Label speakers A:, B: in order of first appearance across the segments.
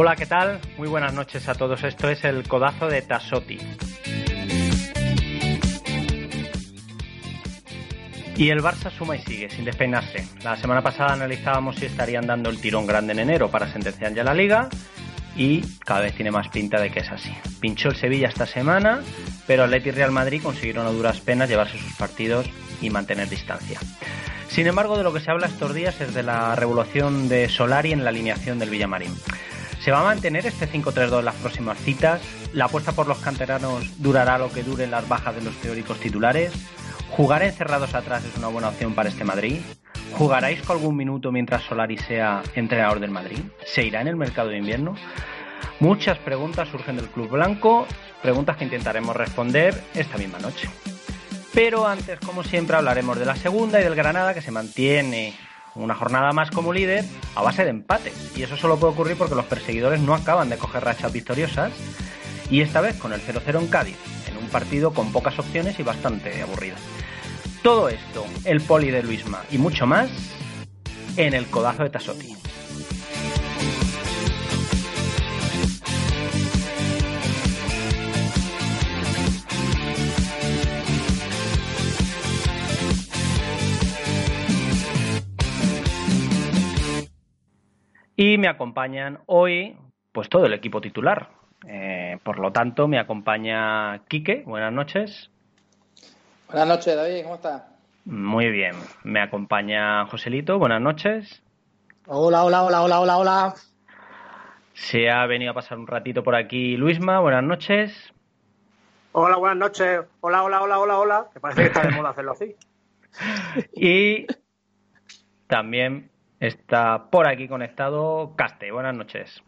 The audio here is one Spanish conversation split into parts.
A: Hola, ¿qué tal? Muy buenas noches a todos. Esto es el codazo de Tasoti. Y el Barça suma y sigue, sin despeinarse. La semana pasada analizábamos si estarían dando el tirón grande en enero para sentenciar ya la liga y cada vez tiene más pinta de que es así. Pinchó el Sevilla esta semana, pero Atleti y Real Madrid consiguieron a duras penas llevarse sus partidos y mantener distancia. Sin embargo, de lo que se habla estos días es de la revolución de Solari en la alineación del Villamarín. ¿Se va a mantener este 5-3-2 en las próximas citas? ¿La apuesta por los canteranos durará lo que duren las bajas de los teóricos titulares? ¿Jugar encerrados atrás es una buena opción para este Madrid? ¿Jugaráis con algún minuto mientras Solari sea entrenador del Madrid? ¿Se irá en el mercado de invierno? Muchas preguntas surgen del Club Blanco, preguntas que intentaremos responder esta misma noche. Pero antes, como siempre, hablaremos de la segunda y del Granada que se mantiene una jornada más como líder a base de empate. Y eso solo puede ocurrir porque los perseguidores no acaban de coger rachas victoriosas. Y esta vez con el 0-0 en Cádiz, en un partido con pocas opciones y bastante aburrido. Todo esto, el poli de Luisma y mucho más en el codazo de Tasotti. Y me acompañan hoy, pues todo el equipo titular. Eh, por lo tanto, me acompaña Quique. Buenas noches.
B: Buenas noches, David. ¿Cómo estás?
A: Muy bien. Me acompaña Joselito. Buenas noches.
C: Hola, hola, hola, hola, hola, hola.
A: Se ha venido a pasar un ratito por aquí Luisma. Buenas noches.
D: Hola, buenas noches. Hola, hola, hola, hola, hola. Me parece que está de moda hacerlo así.
A: Y también Está por aquí conectado Caste. Buenas noches.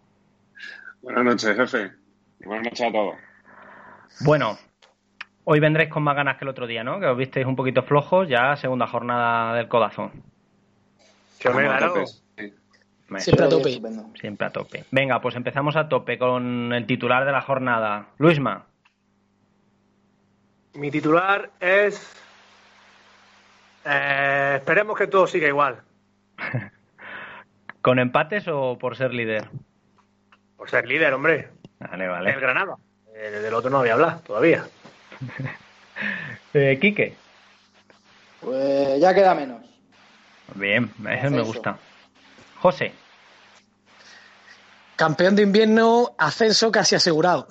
E: Buenas noches, jefe. buenas noches a todos.
A: Bueno, hoy vendréis con más ganas que el otro día, ¿no? Que os visteis un poquito flojos, ya segunda jornada del codazo.
D: Siempre
C: a tope.
A: Siempre a tope. Venga, pues empezamos a tope con el titular de la jornada. Luisma.
D: Mi titular es... Eh, esperemos que todo siga igual.
A: ¿Con empates o por ser líder?
D: Por ser líder, hombre.
A: Vale, vale.
D: El Granada. Eh, del otro no había hablado todavía.
A: eh, Quique.
B: Pues ya queda menos.
A: Bien, eso me gusta. José.
C: Campeón de invierno, ascenso casi asegurado.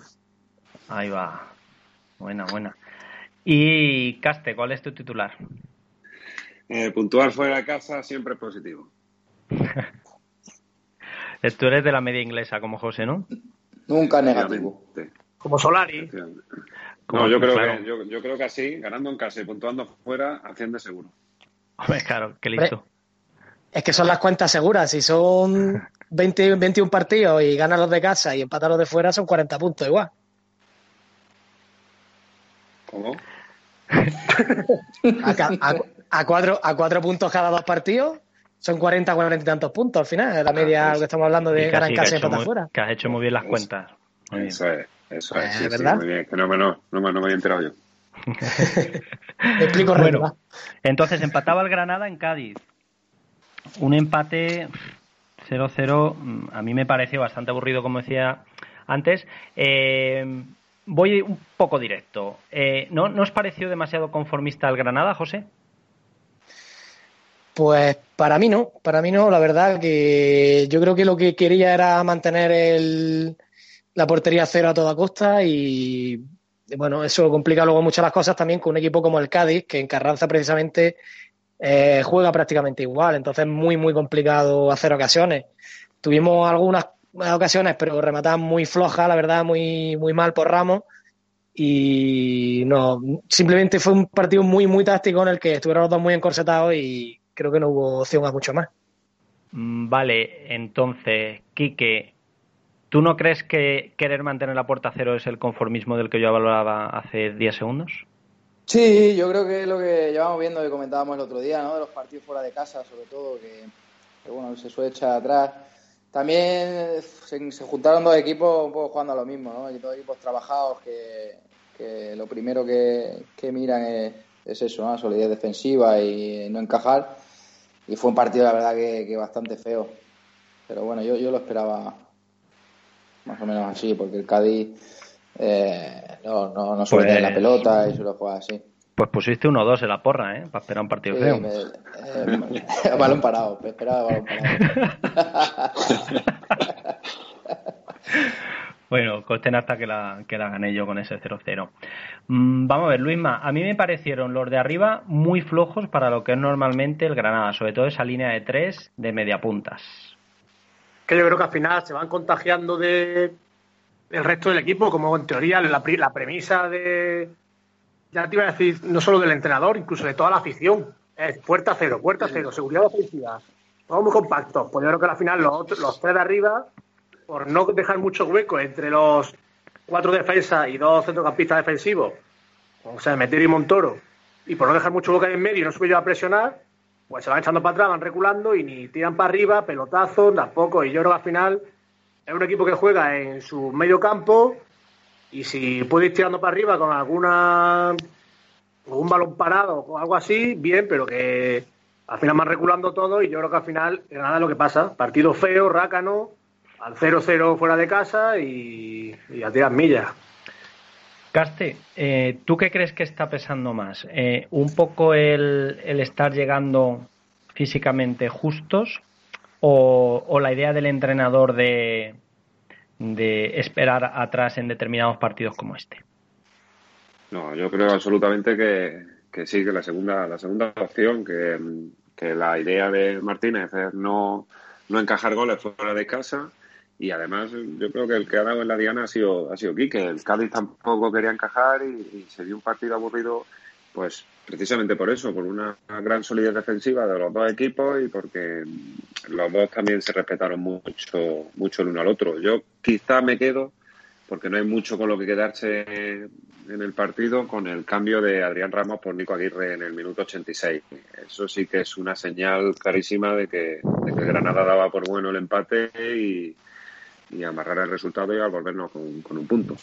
A: Ahí va. Buena, buena. Y Caste, ¿cuál es tu titular?
E: Eh, puntuar fuera de casa siempre es positivo.
A: Tú eres de la media inglesa como José, ¿no?
B: Nunca negativo.
D: Como Solari.
E: No, yo creo, que, yo, creo que así, ganando en casa y puntuando fuera, asciende seguro.
A: Hombre, claro, qué listo.
C: Es que son las cuentas seguras. Si son 20, 21 partidos y ganan los de casa y empatan los de fuera, son 40 puntos igual.
E: ¿Cómo?
C: a, cuatro, a cuatro puntos cada dos partidos, son 40, 40 y tantos puntos al final, la media, ah, pues, que estamos hablando de ganar en casa y empatar fuera.
A: Que has hecho muy bien las cuentas.
E: eso es, eso es, eh, ¿verdad? muy bien, que no, no, no, no me había enterado yo.
C: explico
A: bueno, entonces empataba el Granada en Cádiz. Un empate 0-0 mm, a mí me pareció bastante aburrido, como decía antes. Eh, voy un poco directo. Eh, ¿no, ¿No os pareció demasiado conformista el Granada, José?
C: Pues para mí no, para mí no, la verdad que yo creo que lo que quería era mantener el, la portería cero a toda costa y bueno, eso complica luego muchas las cosas también con un equipo como el Cádiz, que en Carranza precisamente eh, juega prácticamente igual, entonces es muy, muy complicado hacer ocasiones. Tuvimos algunas ocasiones, pero remataban muy floja, la verdad, muy, muy mal por Ramos. Y no, simplemente fue un partido muy, muy táctico en el que estuvieron los dos muy encorsetados y creo que no hubo opción a mucho más.
A: Mm, vale, entonces, Quique, ¿tú no crees que querer mantener la puerta cero es el conformismo del que yo valoraba hace 10 segundos?
B: Sí, yo creo que es lo que llevamos viendo y comentábamos el otro día, ¿no? De los partidos fuera de casa, sobre todo, que, bueno, se suele echar atrás. También se, juntaron dos equipos un poco jugando a lo mismo, ¿no? dos equipos trabajados que, lo primero que, miran es, es eso, ¿no? solidez defensiva y no encajar y fue un partido, la verdad, que, bastante feo. Pero bueno, yo, yo lo esperaba más o menos así, porque el Cádiz eh, no, no, no suele tener la pues pelota y suele jugar así.
A: Pues pusiste 1-2 en la porra, ¿eh? Para esperar un partido feo.
B: Eh, balón parado, esperaba balón parado.
A: bueno, costen hasta que la, que la gané yo con ese 0-0. Mm, vamos a ver, Luisma, a mí me parecieron los de arriba muy flojos para lo que es normalmente el Granada, sobre todo esa línea de tres de media puntas.
D: Que yo creo que al final se van contagiando de el resto del equipo, como en teoría la, la premisa de ya te iba a decir, no solo del entrenador, incluso de toda la afición. Es puerta cero, puerta cero, seguridad ofensiva. Todos muy compactos. Pues yo creo que al final los, los tres de arriba, por no dejar mucho hueco entre los cuatro defensas y dos centrocampistas defensivos, o sea, Meter y Montoro, y por no dejar mucho hueco en medio y no sube yo a presionar, pues se van echando para atrás, van reculando y ni tiran para arriba, pelotazos, tampoco. Y yo creo que al final es un equipo que juega en su medio campo y si puede ir tirando para arriba con alguna un balón parado o algo así, bien, pero que al final van reculando todo y yo creo que al final nada es lo que pasa. Partido feo, rácano, al 0-0 fuera de casa y, a tirar millas.
A: Caste, eh, ¿tú qué crees que está pesando más? Eh, ¿Un poco el, el, estar llegando físicamente justos o la idea del entrenador de, de esperar atrás en determinados partidos como este.
E: No, yo creo absolutamente que, que sí, que la segunda, la segunda opción, que, que la idea de Martínez es no, no encajar goles fuera de casa y además yo creo que el que ha dado en la diana ha sido, ha sido Quique. El Cádiz tampoco quería encajar y, se dio un partido aburrido pues precisamente por eso, por una gran solidez defensiva de los dos equipos y porque los dos también se respetaron mucho, mucho el uno al otro. Yo quizá me quedo, porque no hay mucho con lo que quedarse en el partido, con el cambio de Adrián Ramos por Nico Aguirre en el minuto 86. Eso sí que es una señal clarísima de que, de que Granada daba por bueno el empate y, amarrar el resultado y al volvernos con un punto.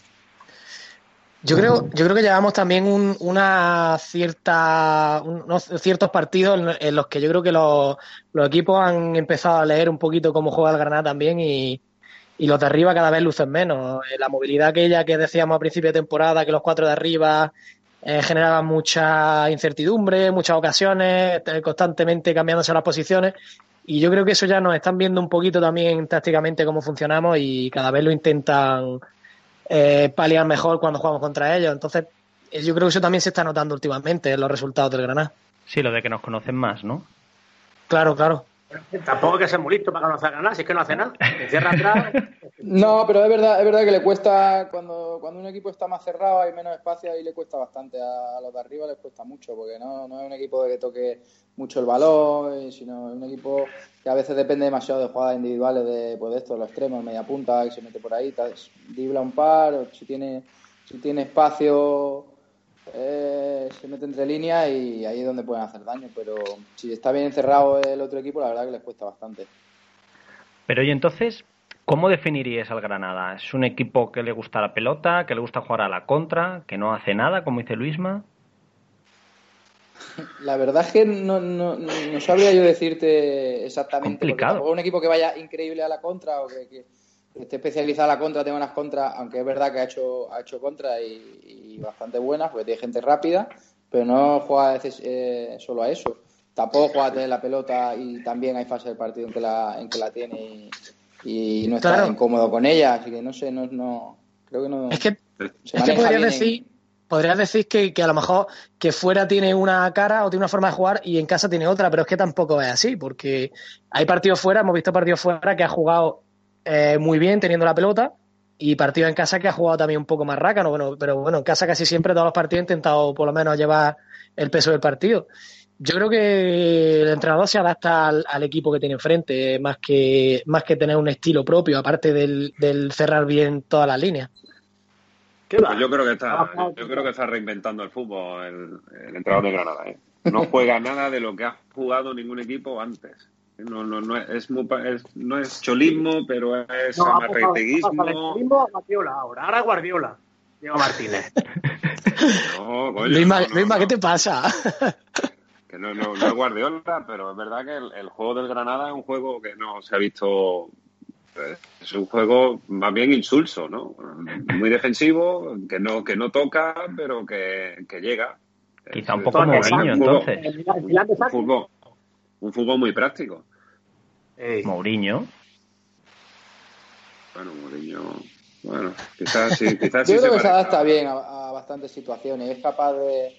C: Yo creo, yo creo que llevamos también una cierta, unos ciertos partidos en, los que yo creo que los, equipos han empezado a leer un poquito cómo juega el Granada también y, los de arriba cada vez lucen menos. Eh, la movilidad aquella que decíamos a principio de temporada, que los cuatro de arriba eh, generaban mucha incertidumbre, muchas ocasiones, eh, constantemente cambiándose las posiciones. Y yo creo que eso ya nos están viendo un poquito también tácticamente cómo funcionamos y cada vez lo intentan eh, paliar mejor cuando jugamos contra ellos. Entonces, eh, yo creo que eso también se está notando últimamente en los resultados del Granada.
A: Sí, lo de que nos conocen más, ¿no?
C: Claro, claro.
D: Tampoco que ser muy listo para conocer a Granada, si es que no hace nada. cierra atrás.
B: no, pero es verdad, es verdad que le cuesta, cuando, cuando un equipo está más cerrado, hay menos espacio, ahí le cuesta bastante. A, los de arriba les cuesta mucho, porque no, no es un equipo de que toque mucho el balón, sino es un equipo que a veces depende demasiado de jugadas individuales de, pues de esto, los extremos, media punta, que se mete por ahí, dibla un par, si tiene, si tiene espacio eh, se mete entre líneas y ahí es donde pueden hacer daño, pero si está bien encerrado el otro equipo, la verdad que les cuesta bastante.
A: Pero y entonces, ¿cómo definirías al Granada? ¿Es un equipo que le gusta la pelota, que le gusta jugar a la contra, que no hace nada, como dice Luisma?
B: La verdad es que no, no, no sabría yo decirte exactamente.
A: Complicado.
B: Un equipo que vaya increíble a la contra o que, esté especializado a la contra, tenga unas contras, aunque es verdad que ha hecho, ha hecho contra y, bastante buenas, porque tiene gente rápida, pero no juega a veces eh, solo a eso. Tampoco juega a tener la pelota y también hay fase del partido en que la, en que la tiene y, no está incómodo con ella, así que no sé, no, no creo que no.
C: Es que, es que podría decir podrías decir que, que, a lo mejor que fuera tiene una cara o tiene una forma de jugar y en casa tiene otra, pero es que tampoco es así, porque hay partidos fuera, hemos visto partidos fuera que ha jugado eh, muy bien teniendo la pelota y partidos en casa que ha jugado también un poco más rácano, bueno, pero bueno, en casa casi siempre todos los partidos ha intentado por lo menos llevar el peso del partido. Yo creo que el entrenador se adapta al, equipo que tiene enfrente, más que, más que tener un estilo propio, aparte del, del cerrar bien todas las líneas.
E: Pues yo creo que está, yo creo que está reinventando el fútbol el, entrenador de Granada. ¿eh? No juega nada de lo que ha jugado ningún equipo antes. No, no, no es, no es cholismo, pero es no, amarreteguismo.
D: ahora, ahora Guardiola. Diego Martínez.
C: no, coño, ¿qué te pasa?
E: que no, no, es Guardiola, pero es verdad que el, el, juego del Granada es un juego que no se ha visto es un juego más bien insulso, ¿no? Muy defensivo, que no, que no toca, pero que, que llega.
A: Quizá un poco Mourinho, entonces.
E: Fútbol, un fútbol muy práctico.
A: Mourinho.
E: Bueno, Mourinho. Bueno, quizás sí, quizás sí
B: Yo creo
E: se
B: que se adapta bien a, a bastantes situaciones. Es capaz de,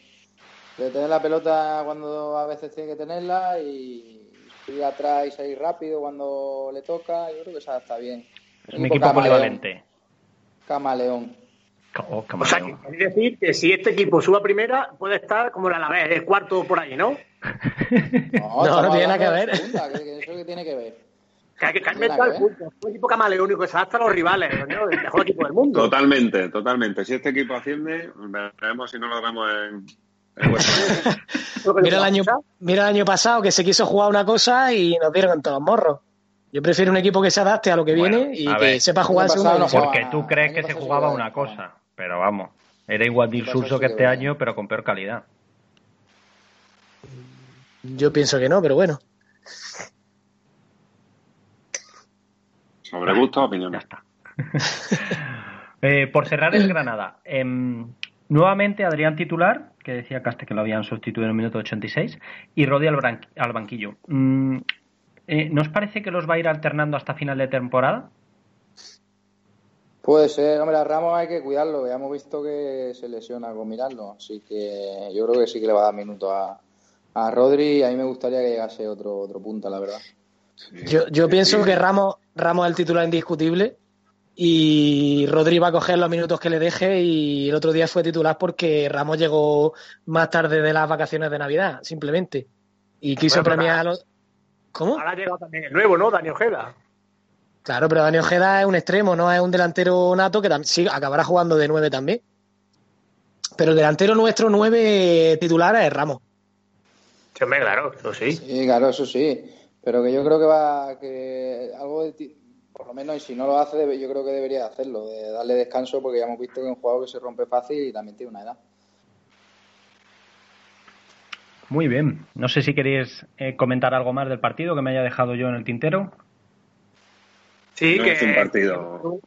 B: de tener la pelota cuando a veces tiene que tenerla y ir atrás y salir rápido cuando le toca. Yo creo que se adapta bien.
A: Es un equipo polivalente.
B: Camaleón.
A: Oh,
D: O sea, quiere decir que si este equipo suba a primera, puede estar como el Alavés, el cuarto por ahí, ¿no?
B: No,
C: No, no tiene nada que ver.
B: segunda, que- que eso que tiene que ver.
D: Que hay que punto. Un equipo camaleónico que se adapta a los rivales, coño, el mejor equipo del mundo.
E: Totalmente, totalmente. Si este equipo asciende, veremos si no lo vemos en,
C: Mira el,
D: lo
C: año, mira el año pasado que se quiso jugar una cosa y nos dieron en todos los morros. Yo prefiero un equipo que se adapte a lo que
A: Bueno,
C: viene y que
A: ver.
C: sepa jugar
B: pasado no.
A: Porque tú crees que se jugaba una cosa, pero vamos, era igual de insulso que este año, pero con peor calidad.
C: Yo pienso que no, pero bueno.
E: Sobre gustos,
A: Ya
E: opiniones.
A: está. Eh, por cerrar el Granada, em, nuevamente Adrián titular, que decía Caste que lo habían sustituido en el minuto 86, y Rodi al, al banquillo. Mm, eh, ¿No os parece que los va a ir alternando hasta final de temporada?
B: Puede ser, hombre, a Ramos hay que cuidarlo, ya hemos visto que se lesiona con mirarlo, así que yo creo que sí que le va a dar minutos a, a Rodri a mí me gustaría que llegase otro, otro punta, la verdad.
C: Yo, yo pienso que Ramos, Ramos es el titular indiscutible y Rodri va a coger los minutos que le deje y el otro día fue titular porque Ramos llegó más tarde de las vacaciones de Navidad, simplemente. Y quiso
D: Bueno, pero
C: premiar a los... ¿Cómo?
D: Ahora ha llegado también el nuevo, ¿no? Dani Ojeda.
C: Claro, pero Dani Ojeda es un extremo, no es un delantero nato que tam- sí acabará jugando de nueve también. Pero el delantero nuestro nueve titular es Ramos.
D: Sí, hombre, claro, eso sí.
B: Sí, claro, eso sí, pero que yo creo que va, que algo de ti- por lo menos, y si no lo hace, yo creo que debería hacerlo, de darle descanso, porque ya hemos visto que es un jugador que se rompe fácil y también tiene una edad.
A: Muy bien. No sé si queréis eh, comentar algo más del partido que me haya dejado yo en el tintero.
D: Sí,
E: No
D: que
E: es un partido.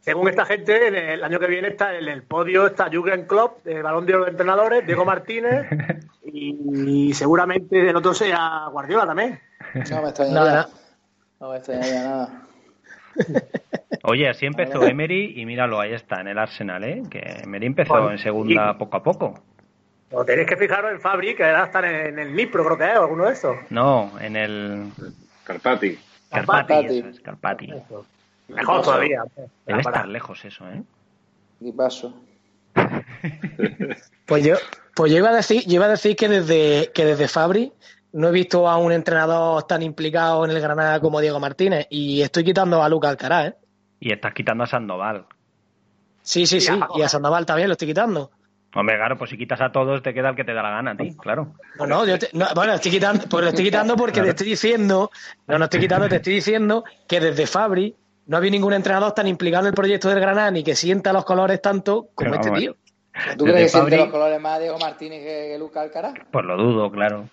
D: según esta gente, en el año que viene está en el podio está Jürgen Klopp, el balón de oro de entrenadores, Diego Martínez y, seguramente el otro sea Guardiola también.
B: No me extrañaría,
C: Nada.
B: no me extrañaría nada.
A: Oye, así empezó Emery y míralo, ahí está, en el Arsenal, ¿eh? Que Emery empezó
D: Bueno,
A: en segunda
D: y-
A: poco a poco.
D: O tenéis que fijaros en Fabri, que ahora está en el Nipro, creo que es, o alguno de estos.
A: No, en el
E: Carpati.
A: Carpati.
B: Carpati.
A: eso es, Carpati.
D: Mejor todavía.
A: Debe estar lejos eso, ¿eh?
B: Y paso.
C: Pues yo, pues yo iba a decir, yo iba a decir que desde, que desde Fabri no he visto a un entrenador tan implicado en el Granada como Diego Martínez y estoy quitando a Luca Alcaraz, ¿eh?
A: Y estás quitando a Sandoval.
C: Sí, sí, sí, y a. Sandoval también lo estoy quitando.
A: Hombre, claro, pues si quitas a todos te queda el que te da la gana a ti, claro.
C: No, no, yo te- no, bueno, estoy quitando, pues lo estoy quitando porque te estoy diciendo, no, no estoy quitando, te estoy diciendo que desde Fabri no había ningún entrenador tan implicado en el proyecto del Granada ni que sienta los colores tanto como
A: Pero
C: este
A: vamos,
C: tío.
B: ¿Tú crees que siente los colores más Diego Martínez que, que Luca Alcaraz?
A: Pues lo dudo, claro.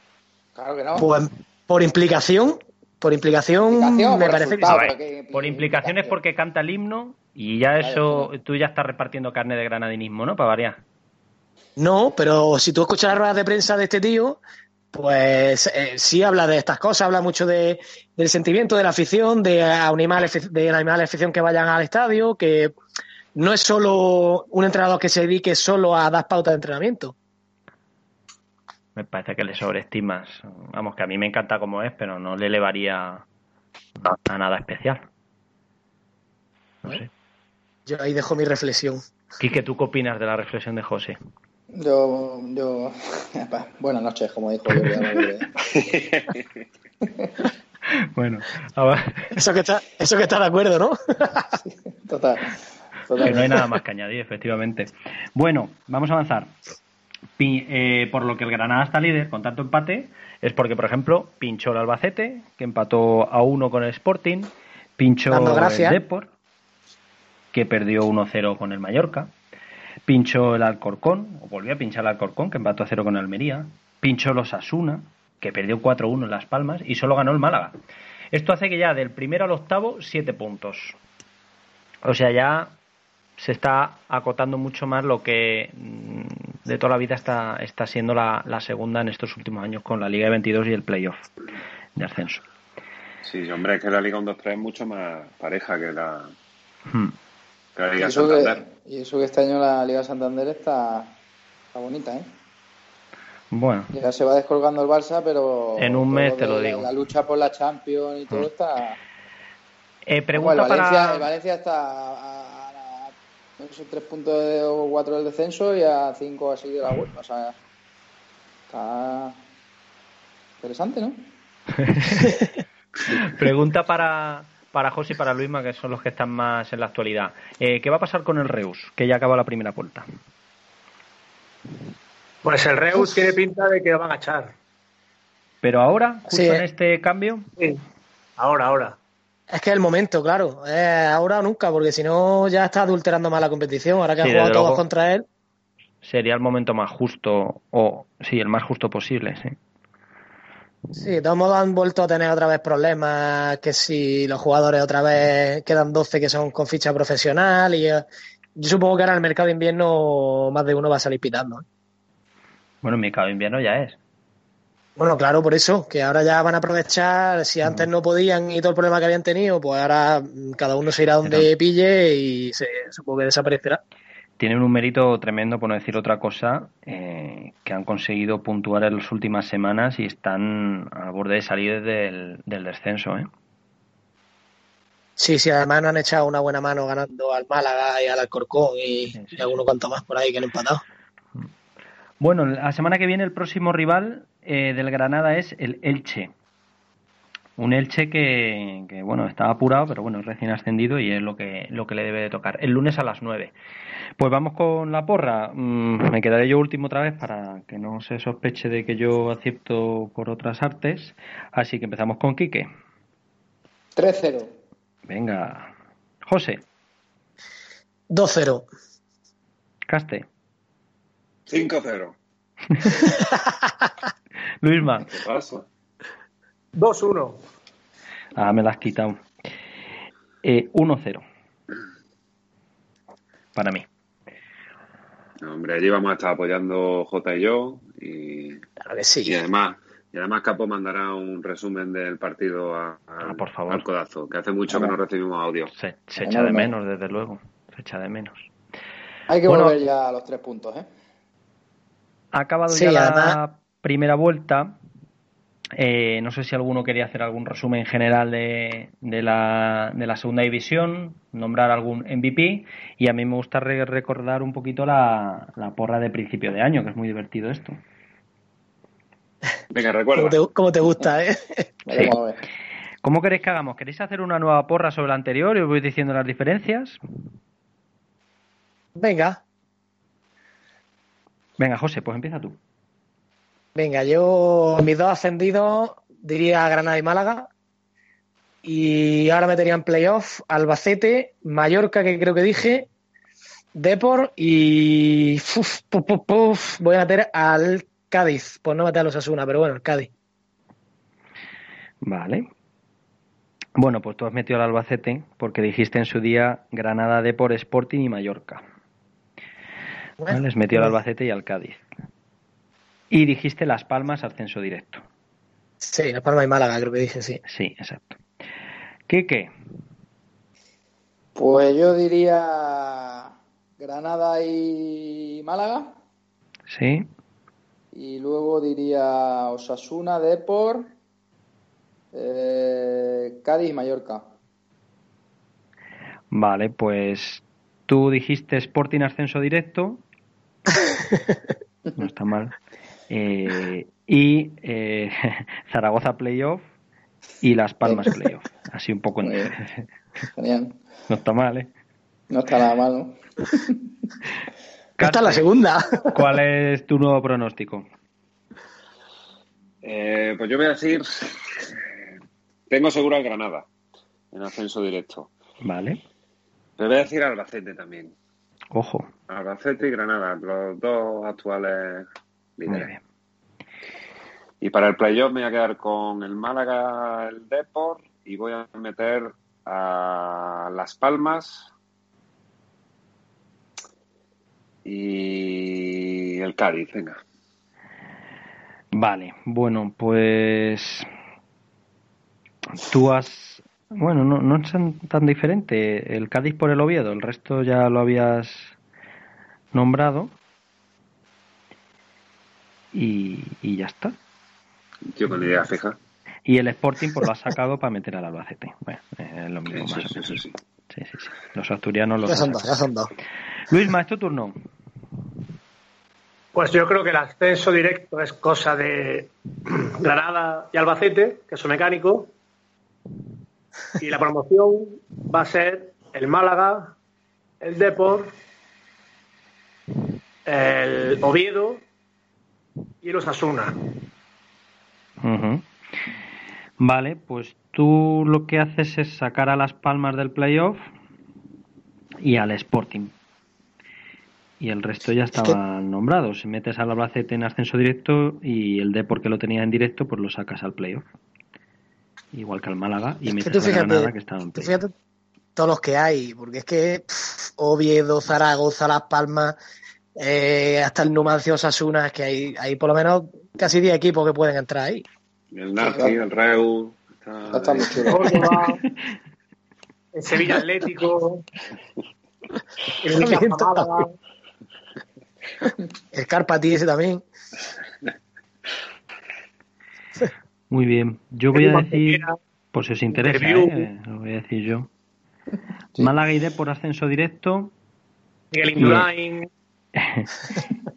B: Claro que no.
C: Pues por implicación, por implicación,
B: Implicación,
C: me
B: por
C: parece que
A: ver, por implicaciones porque canta el himno y ya eso, tú ya estás repartiendo carne de granadinismo, ¿no? Para variar.
C: No, pero si tú escuchas las ruedas de prensa de este tío, pues eh, sí habla de estas cosas, habla mucho de, del sentimiento de la afición, de animar, de animar a la afición que vayan al estadio, que no es solo un entrenador que se dedique solo a dar pautas de entrenamiento.
A: Me parece que le sobreestimas. Vamos, que a mí me encanta como es, pero no le elevaría a nada especial. No sé.
C: Yo ahí dejo mi reflexión.
A: Quique, ¿tú qué opinas de la reflexión de José?
B: Yo, yo, buenas noches, como dijo yo. ya me olvidé.
A: Bueno, ahora-
C: Eso que está, eso que está de acuerdo, ¿no?
B: Total.
A: Que no hay nada más que añadir, efectivamente. Bueno, vamos a avanzar. Pi- eh, por lo que el Granada está líder con tanto empate, es porque, por ejemplo, pinchó el Albacete, que empató a uno con el Sporting, pinchó el. Depor, que perdió 1-0 con el Mallorca, pinchó el Alcorcón, o volvió a pinchar el Alcorcón, que empató a 0 con el Almería, pinchó los Asuna, que perdió 4-1 en Las Palmas, y solo ganó el Málaga. Esto hace que ya del primero al octavo, siete puntos. O sea, ya se está acotando mucho más lo que mm, de toda la vida está, está siendo la, segunda en estos últimos años con la Liga de 22 y el playoff de ascenso.
E: Sí, hombre, es que la Liga 1-2-3 es mucho más pareja que la, hmm.
B: Liga y Santander. y eso que este año la Liga Santander está, está bonita, ¿eh?
A: Bueno.
B: Ya se va descolgando el Barça, pero.
A: En un mes te lo digo.
B: La lucha por la Champions y todo mm. está.
A: Eh, pregunta
B: Valencia, Valencia está a, a, tres puntos o cuatro del descenso y a cinco así de la vuelta. O sea, está interesante, ¿no?
A: pregunta para, para José y para Luisma, que son los que están más en la actualidad. Eh, ¿Qué va a pasar con el Reus, que ya acaba la primera vuelta?
D: Pues el Reus tiene pinta de que lo van a echar.
A: ¿Pero ahora, justo en este cambio?
D: Sí, ahora, ahora.
C: Es que es el momento, claro. ahora o nunca, porque si no ya está adulterando más la competición. Ahora que han jugado todos contra él.
A: Sería el momento más justo, o sí, el más justo posible, sí.
C: Sí, de todos modos han vuelto a tener otra vez problemas, que si los jugadores otra vez quedan 12 que son con ficha profesional y eh, yo supongo que ahora en el mercado de invierno más de uno va a salir pitando. ¿eh?
A: Bueno, en mercado de invierno ya es.
C: Bueno, claro, por eso, que ahora ya van a aprovechar, si antes no podían y todo el problema que habían tenido, pues ahora cada uno se irá donde pille y se, supongo que desaparecerá.
A: Tienen un mérito tremendo, por no decir otra cosa, eh, que han conseguido puntuar en las últimas semanas y están a borde de salir del, descenso. ¿eh?
C: Sí, sí, además no han echado una buena mano ganando al Málaga y al Alcorcón y, y alguno cuanto más por ahí que han empatado.
A: Bueno, la semana que viene el próximo rival eh, del Granada es el Elche. Un Elche que, bueno, estaba apurado, pero bueno, es recién ascendido y es lo que, lo que le debe de tocar. El lunes a las 9. Pues vamos con la porra. Mm, me quedaré yo último otra vez para que no se sospeche de que yo acepto por otras artes. Así que empezamos con Quique.
B: 3-0.
A: Venga. José.
C: 2-0.
A: Caste.
E: 5-0.
A: Luisma.
E: ¿Qué pasa?
D: 2-1.
A: Ah, me la has quitado. Eh, 1-0. Para mí.
E: hombre, allí vamos a estar apoyando J y yo. Y,
C: claro que sí.
E: Y además, y además Capo mandará un resumen del partido a,
A: ah, por favor.
E: al codazo, que hace mucho que no recibimos audio.
A: Se, echa de menos, desde luego. Se echa de menos.
B: Hay que volver ya a los tres puntos, ¿eh?
A: Ha acabado ya la primera vuelta. Eh, no sé si alguno quería hacer algún resumen general de, de, la, de la segunda división, nombrar algún MVP y a mí me gusta recordar un poquito la, porra de principio de año, que es muy divertido esto.
E: Venga, recuerda.
C: ¿Cómo te, gusta, eh?
A: ¿Cómo queréis que hagamos? ¿Queréis hacer una nueva porra sobre la anterior y os voy diciendo las diferencias?
C: Venga,
A: Venga, José, pues empieza tú.
C: Venga, yo mis dos ascendidos diría Granada y Málaga. Y ahora metería en playoff Albacete, Mallorca, que creo que dije, Depor y voy a meter al Cádiz. Pues no meter a los Asuna, pero bueno, el Cádiz.
A: Vale. Bueno, pues tú has metido al Albacete porque dijiste en su día Granada, Depor, Sporting y Mallorca. Les metió al Albacete y al Cádiz. Y dijiste Las Palmas ascenso directo.
C: Sí, Las Palmas y Málaga, creo que dije, sí.
A: Sí, exacto. ¿Qué qué?
B: Pues yo diría Granada y Málaga.
A: Sí.
B: Y luego diría Osasuna, Depor, eh, Cádiz y Mallorca.
A: Vale, pues tú dijiste Sporting ascenso directo, no está mal. Eh, y eh, Zaragoza Playoff y Las Palmas Playoff. Así un poco. En...
B: Genial.
A: No está mal, ¿eh?
B: No está nada mal, ¿no?
C: Esta es la segunda.
A: ¿Cuál es tu nuevo pronóstico?
E: Eh, pues yo voy a decir. Tengo seguro al Granada en ascenso directo.
A: Vale.
E: Te voy a decir Albacete también.
A: Ojo.
E: Albacete y Granada, los dos actuales Y para el playoff me voy a quedar con el Málaga, el Deport y voy a meter a Las Palmas y el Cádiz, venga.
A: Vale, bueno, pues tú has... Bueno, no, no es tan diferente. El Cádiz por el Oviedo, el resto ya lo habías nombrado. Y, y ya está.
E: Yo con idea fija.
A: Y el Sporting pues lo ha sacado para meter al Albacete. Bueno, es lo mismo más
E: sí,
A: o menos.
E: sí, sí.
A: Sí, sí, sí. Los asturianos los
C: Ya
A: han
C: se han dado, ya se han dado.
A: Luisma, es tu turno.
D: Pues yo creo que el ascenso directo es cosa de Granada y Albacete, que son mecánicos. Y la promoción va a ser el Málaga, el Depor, el Oviedo y el Osasuna.
A: Ujú. Vale, pues tú lo que haces es sacar a las palmas del playoff y al Sporting. Y el resto ya estaban nombrados. Si metes al Albacete en ascenso directo y el D porque lo tenía en directo, pues lo sacas al playoff. Igual que al Málaga y metes Granada que estaba en
C: tú
A: playoff.
C: fíjate todos los que hay, porque es que pff, Oviedo, Zaragoza, Las Palmas, eh, hasta el Numancia, Osasuna, es que hay, hay por lo menos casi 10 equipos que pueden entrar ahí.
E: El Narci, el Reu.
B: Está, está muy chulo.
D: El Sevilla Atlético, el.
C: El Carpati ese también.
A: Muy bien. Yo voy a decir, por si os interesa. ¿eh? lo voy a decir yo.
B: Sí.
A: Málaga y D por ascenso directo
D: Miguel Indurain,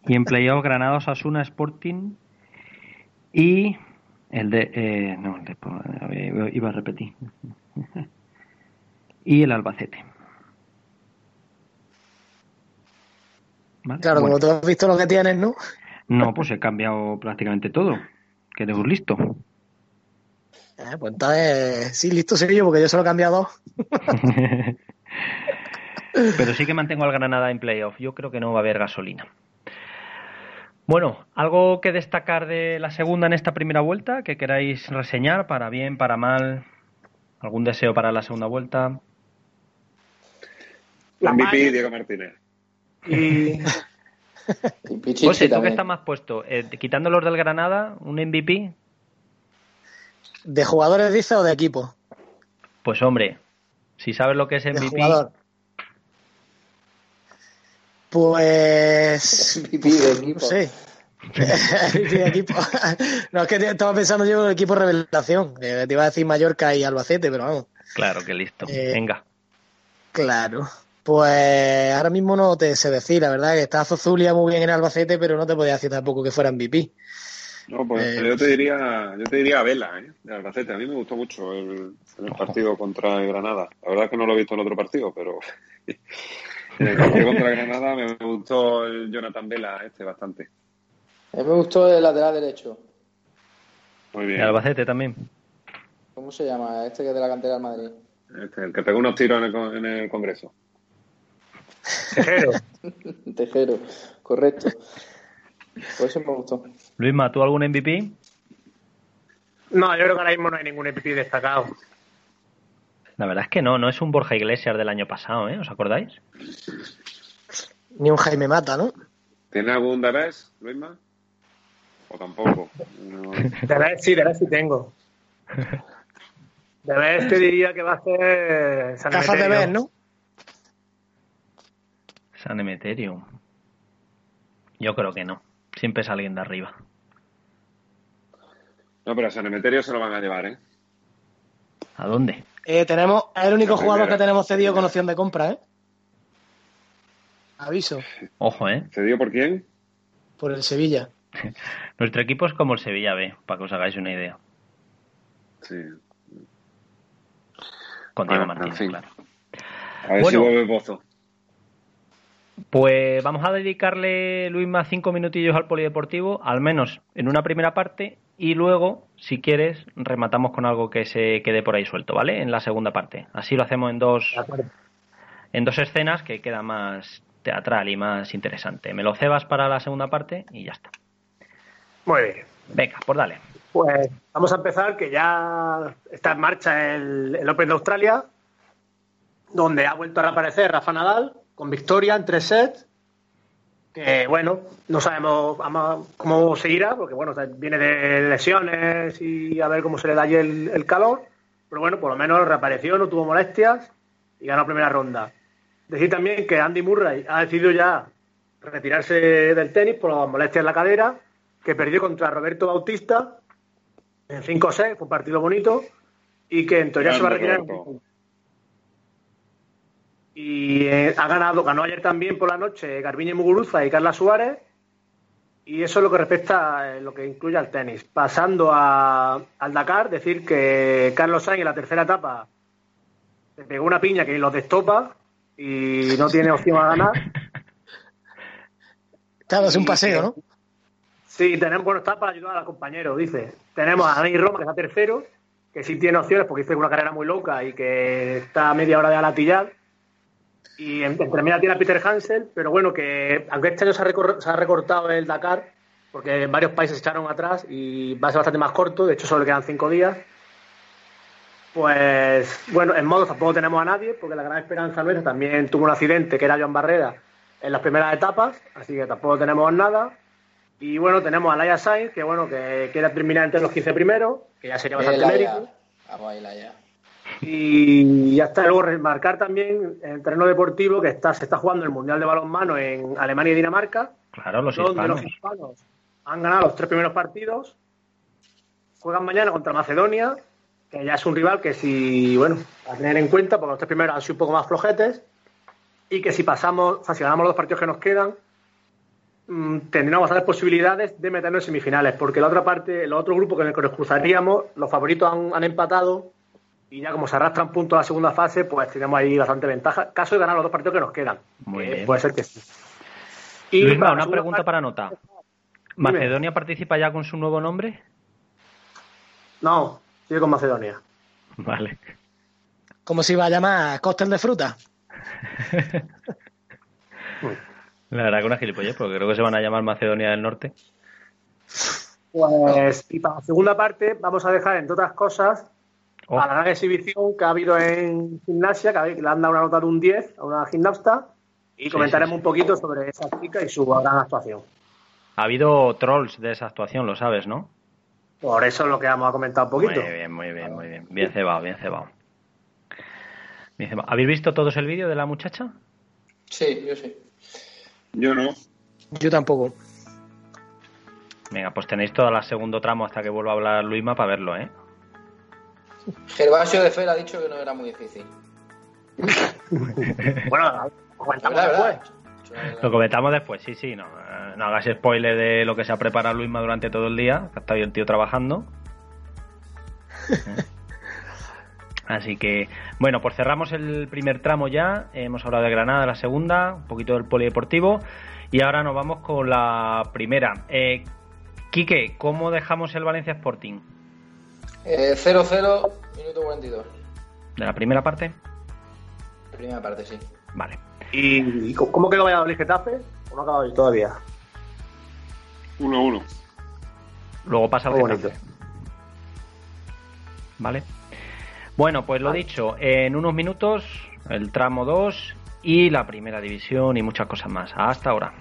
A: y en playoff Granada, Osasuna, Sporting y el de eh, no el de iba- iba a repetir y el Albacete ¿Vale?
C: Claro,
A: Bueno,
C: como tú has visto lo que tienes, ¿no?
A: no pues he cambiado prácticamente todo que eres un listo
C: Eh, pues entonces, sí, listo soy yo, porque yo solo he cambiado dos.
A: pero sí que mantengo al Granada en playoff yo creo que no va a haber gasolina bueno, ¿algo que destacar de la segunda en esta primera vuelta que queráis reseñar para bien, para mal? ¿Algún deseo para la segunda vuelta?
D: La
E: MVP Diego Martínez.
D: y
B: Y Pichichi
A: José, ¿tú que estás más puesto? Eh, quitando los del Granada, un MVP.
C: ¿De jugadores dice o de equipo?
A: Pues hombre, si sabes lo que es
C: De
A: MVP,
C: jugador. Pues.
B: MVP de equipo.
C: No sé. MVP de equipo. no, es que estaba pensando yo en el equipo revelación. te iba a decir Mallorca y Albacete, pero vamos.
A: claro que listo.
C: Eh,
A: Venga.
C: Claro. Pues ahora mismo no te sé decir, la verdad, que está Zozulia muy bien en Albacete, pero no te podía decir tampoco que fuera MVP.
E: No, pues
C: Eh,
E: yo te diría, yo te diría Vela, ¿eh? De Albacete. A mí me gustó mucho el, el partido contra el Granada. La verdad es que no lo he visto en otro partido, pero el partido contra Granada me gustó el Jonathan Vela este bastante.
B: A mí me gustó el lateral derecho.
E: Muy
A: El
E: bien.
A: Albacete también.
B: ¿Cómo se llama? Este que es de la cantera del Madrid.
E: Este, el que pegó unos tiros en el, con- en el Congreso.
D: Tejero.
B: Tejero, correcto. Por eso me gustó.
A: Luisma, ¿tú algún MVP?
D: No, yo creo que ahora mismo no hay ningún MVP destacado.
A: La verdad es que no, no es un Borja Iglesias del año pasado, ¿eh? ¿Os acordáis?
C: Ni un Jaime Mata, ¿no?
E: ¿Tiene algún Debes, Luisma? ¿O tampoco? No.
D: De ver sí, de ver sí tengo. De ver te diría que va a ser San
C: Gafas de ver, ¿no?
A: San Emeterio. Yo creo que no. Siempre es alguien de arriba.
E: No, pero a San Emeterio se lo van a llevar, ¿eh?
A: ¿A dónde?
C: Eh, tenemos, es el único jugador que tenemos cedido con opción de compra, ¿eh? Aviso,
A: Ojo, ¿eh?
E: ¿Cedido por quién?
C: por el Sevilla.
A: Nuestro equipo es como el Sevilla B, para que os hagáis una idea.
E: Sí.
A: Con Diego
E: Bueno, en
A: Martínez,
E: fin.
A: claro.
E: A ver
A: Bueno.
E: si vuelve Bozo.
A: Pues vamos a dedicarle, Luisma, cinco minutillos al polideportivo, al menos en una primera parte, y luego, si quieres, rematamos con algo que se quede por ahí suelto, ¿vale? En la segunda parte. Así lo hacemos en dos, en dos escenas que queda más teatral y más interesante. Me lo cebas para la segunda parte y ya está.
D: Muy bien.
A: Venga, pues dale.
D: Pues vamos a empezar, que ya está en marcha el, el Open de Australia, donde ha vuelto a reaparecer Rafa Nadal con victoria en tres sets. Que bueno, no sabemos cómo seguirá, porque bueno, viene de lesiones y a ver cómo se le da allí el, el calor. Pero bueno, por lo menos reapareció, no tuvo molestias y ganó la primera ronda. Decir también que Andy Murray ha decidido ya retirarse del tenis por las molestias en la cadera, que perdió contra Roberto Bautista en 5-6, fue un partido bonito, y que en teoría se va a retirar. Y eh, ha ganado, ganó ayer también por la noche Garbiñe Muguruza y Carla Suárez, y eso es lo que respecta a lo que incluye al tenis. Pasando a, al Dakar, decir que Carlos Sainz en la tercera etapa le pegó una piña que lo destopa y no tiene opción a ganar.
C: Claro, es un paseo, ¿no?
D: Sí, tenemos, bueno, está para ayudar al compañero, dice. Tenemos a Dani Roma, que está tercero, que sí tiene opciones porque hizo una carrera muy loca y que está a media hora de alatillar. Y entre media tiene a Peter Hansel, pero bueno, que aunque este año se ha, recortado el Dakar, porque varios países se echaron atrás y va a ser bastante más corto, de hecho solo quedan cinco días. Pues bueno, en modo tampoco tenemos a nadie, porque la gran esperanza nuestra también tuvo un accidente que era Joan Barrera en las primeras etapas, así que tampoco tenemos nada. Y bueno, tenemos a Laia Sainz, que bueno, que quiere terminar entre los 15 primeros, que ya sería bastante mérito. Vamos a Laia. Y ya está, luego remarcar también en el terreno deportivo que está, se está jugando el Mundial de Balonmano en Alemania y Dinamarca.
A: Claro, los
D: donde los hispanos han ganado los tres primeros partidos. Juegan mañana contra Macedonia, que ya es un rival que si, bueno, a tener en cuenta, porque los tres primeros han sido un poco más flojetes y que si pasamos, si ganamos los dos partidos que nos quedan, mmm, tendríamos bastantes posibilidades de meternos en semifinales, porque la otra parte, el otro grupo con el que nos cruzaríamos, los favoritos han, empatado y ya como se arrastran puntos a la segunda fase, pues tenemos ahí bastante ventaja. Caso de ganar los dos partidos que nos quedan. Puede ser que sí.
A: Y una pregunta para nota. ¿Macedonia participa ya con su nuevo nombre?
D: No, sigue con Macedonia.
A: Vale.
C: ¿Cómo se iba a llamar? ¿Cóctel de fruta?
A: La verdad que una gilipollez, porque creo que se van a llamar Macedonia del Norte.
D: Pues, y para la segunda parte vamos a dejar, entre otras cosas, oh. a la gran exhibición que ha habido en gimnasia, que le han dado una nota de un 10 a una gimnasta, y comentaremos un poquito sobre esa chica y su gran actuación.
A: Ha habido trolls de esa actuación, lo sabes, ¿no?
D: Por eso es lo que vamos a comentar un poquito.
A: Muy bien, muy bien, muy bien. Bien cebado, bien cebado. ¿habéis visto todos el vídeo de la muchacha?
B: Sí, yo sí.
E: Yo no.
C: Yo tampoco.
A: Venga, pues tenéis todo el segundo tramo hasta que vuelva a hablar Luisma para verlo, ¿eh?
B: Gervasio de Fer ha dicho que no era muy difícil.
D: bueno, comentamos después.
A: Lo comentamos después, sí, sí. No, no hagas spoiler de lo que se ha preparado Luisma durante todo el día, que ha estado el tío trabajando. ¿Eh? Así que, bueno, pues cerramos el primer tramo ya. Hemos hablado de Granada, la segunda, un poquito del polideportivo. Y ahora nos vamos con la primera. Eh, Quique, ¿cómo dejamos el Valencia Sporting?
B: 0-0, eh, minuto 42.
A: ¿De la primera parte?
B: La primera parte, sí.
A: Vale.
D: ¿Y cómo quedó Valladolid Getafe? ¿O no ha acabado todavía?
E: 1-1.
A: Luego pasa el Getafe. Vale. Bueno, pues lo dicho, en unos minutos el tramo 2 y la primera división y muchas cosas más. Hasta ahora.